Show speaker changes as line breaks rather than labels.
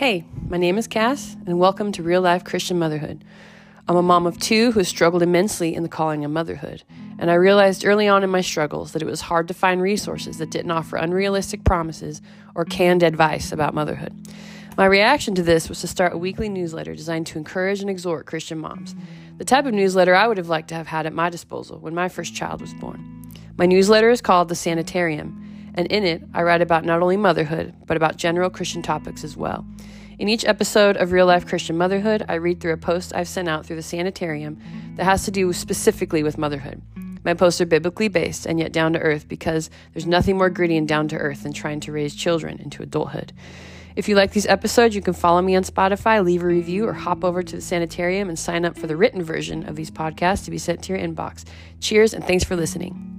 Hey, my name is Cass, and welcome to Real Life Christian Motherhood. I'm a mom of two who has struggled immensely in the calling of motherhood, and I realized early on in my struggles that it was hard to find resources that didn't offer unrealistic promises or canned advice about motherhood. My reaction to this was to start a weekly newsletter designed to encourage and exhort Christian moms, the type of newsletter I would have liked to have had at my disposal when my first child was born. My newsletter is called The Sanitarium and in it, I write about not only motherhood, but about general Christian topics as well. In each episode of Real Life Christian Motherhood, I read through a post I've sent out through the sanitarium that has to do specifically with motherhood. My posts are biblically based and yet down to earth because there's nothing more gritty and down to earth than trying to raise children into adulthood. If you like these episodes, you can follow me on Spotify, leave a review, or hop over to the sanitarium and sign up for the written version of these podcasts to be sent to your inbox. Cheers and thanks for listening.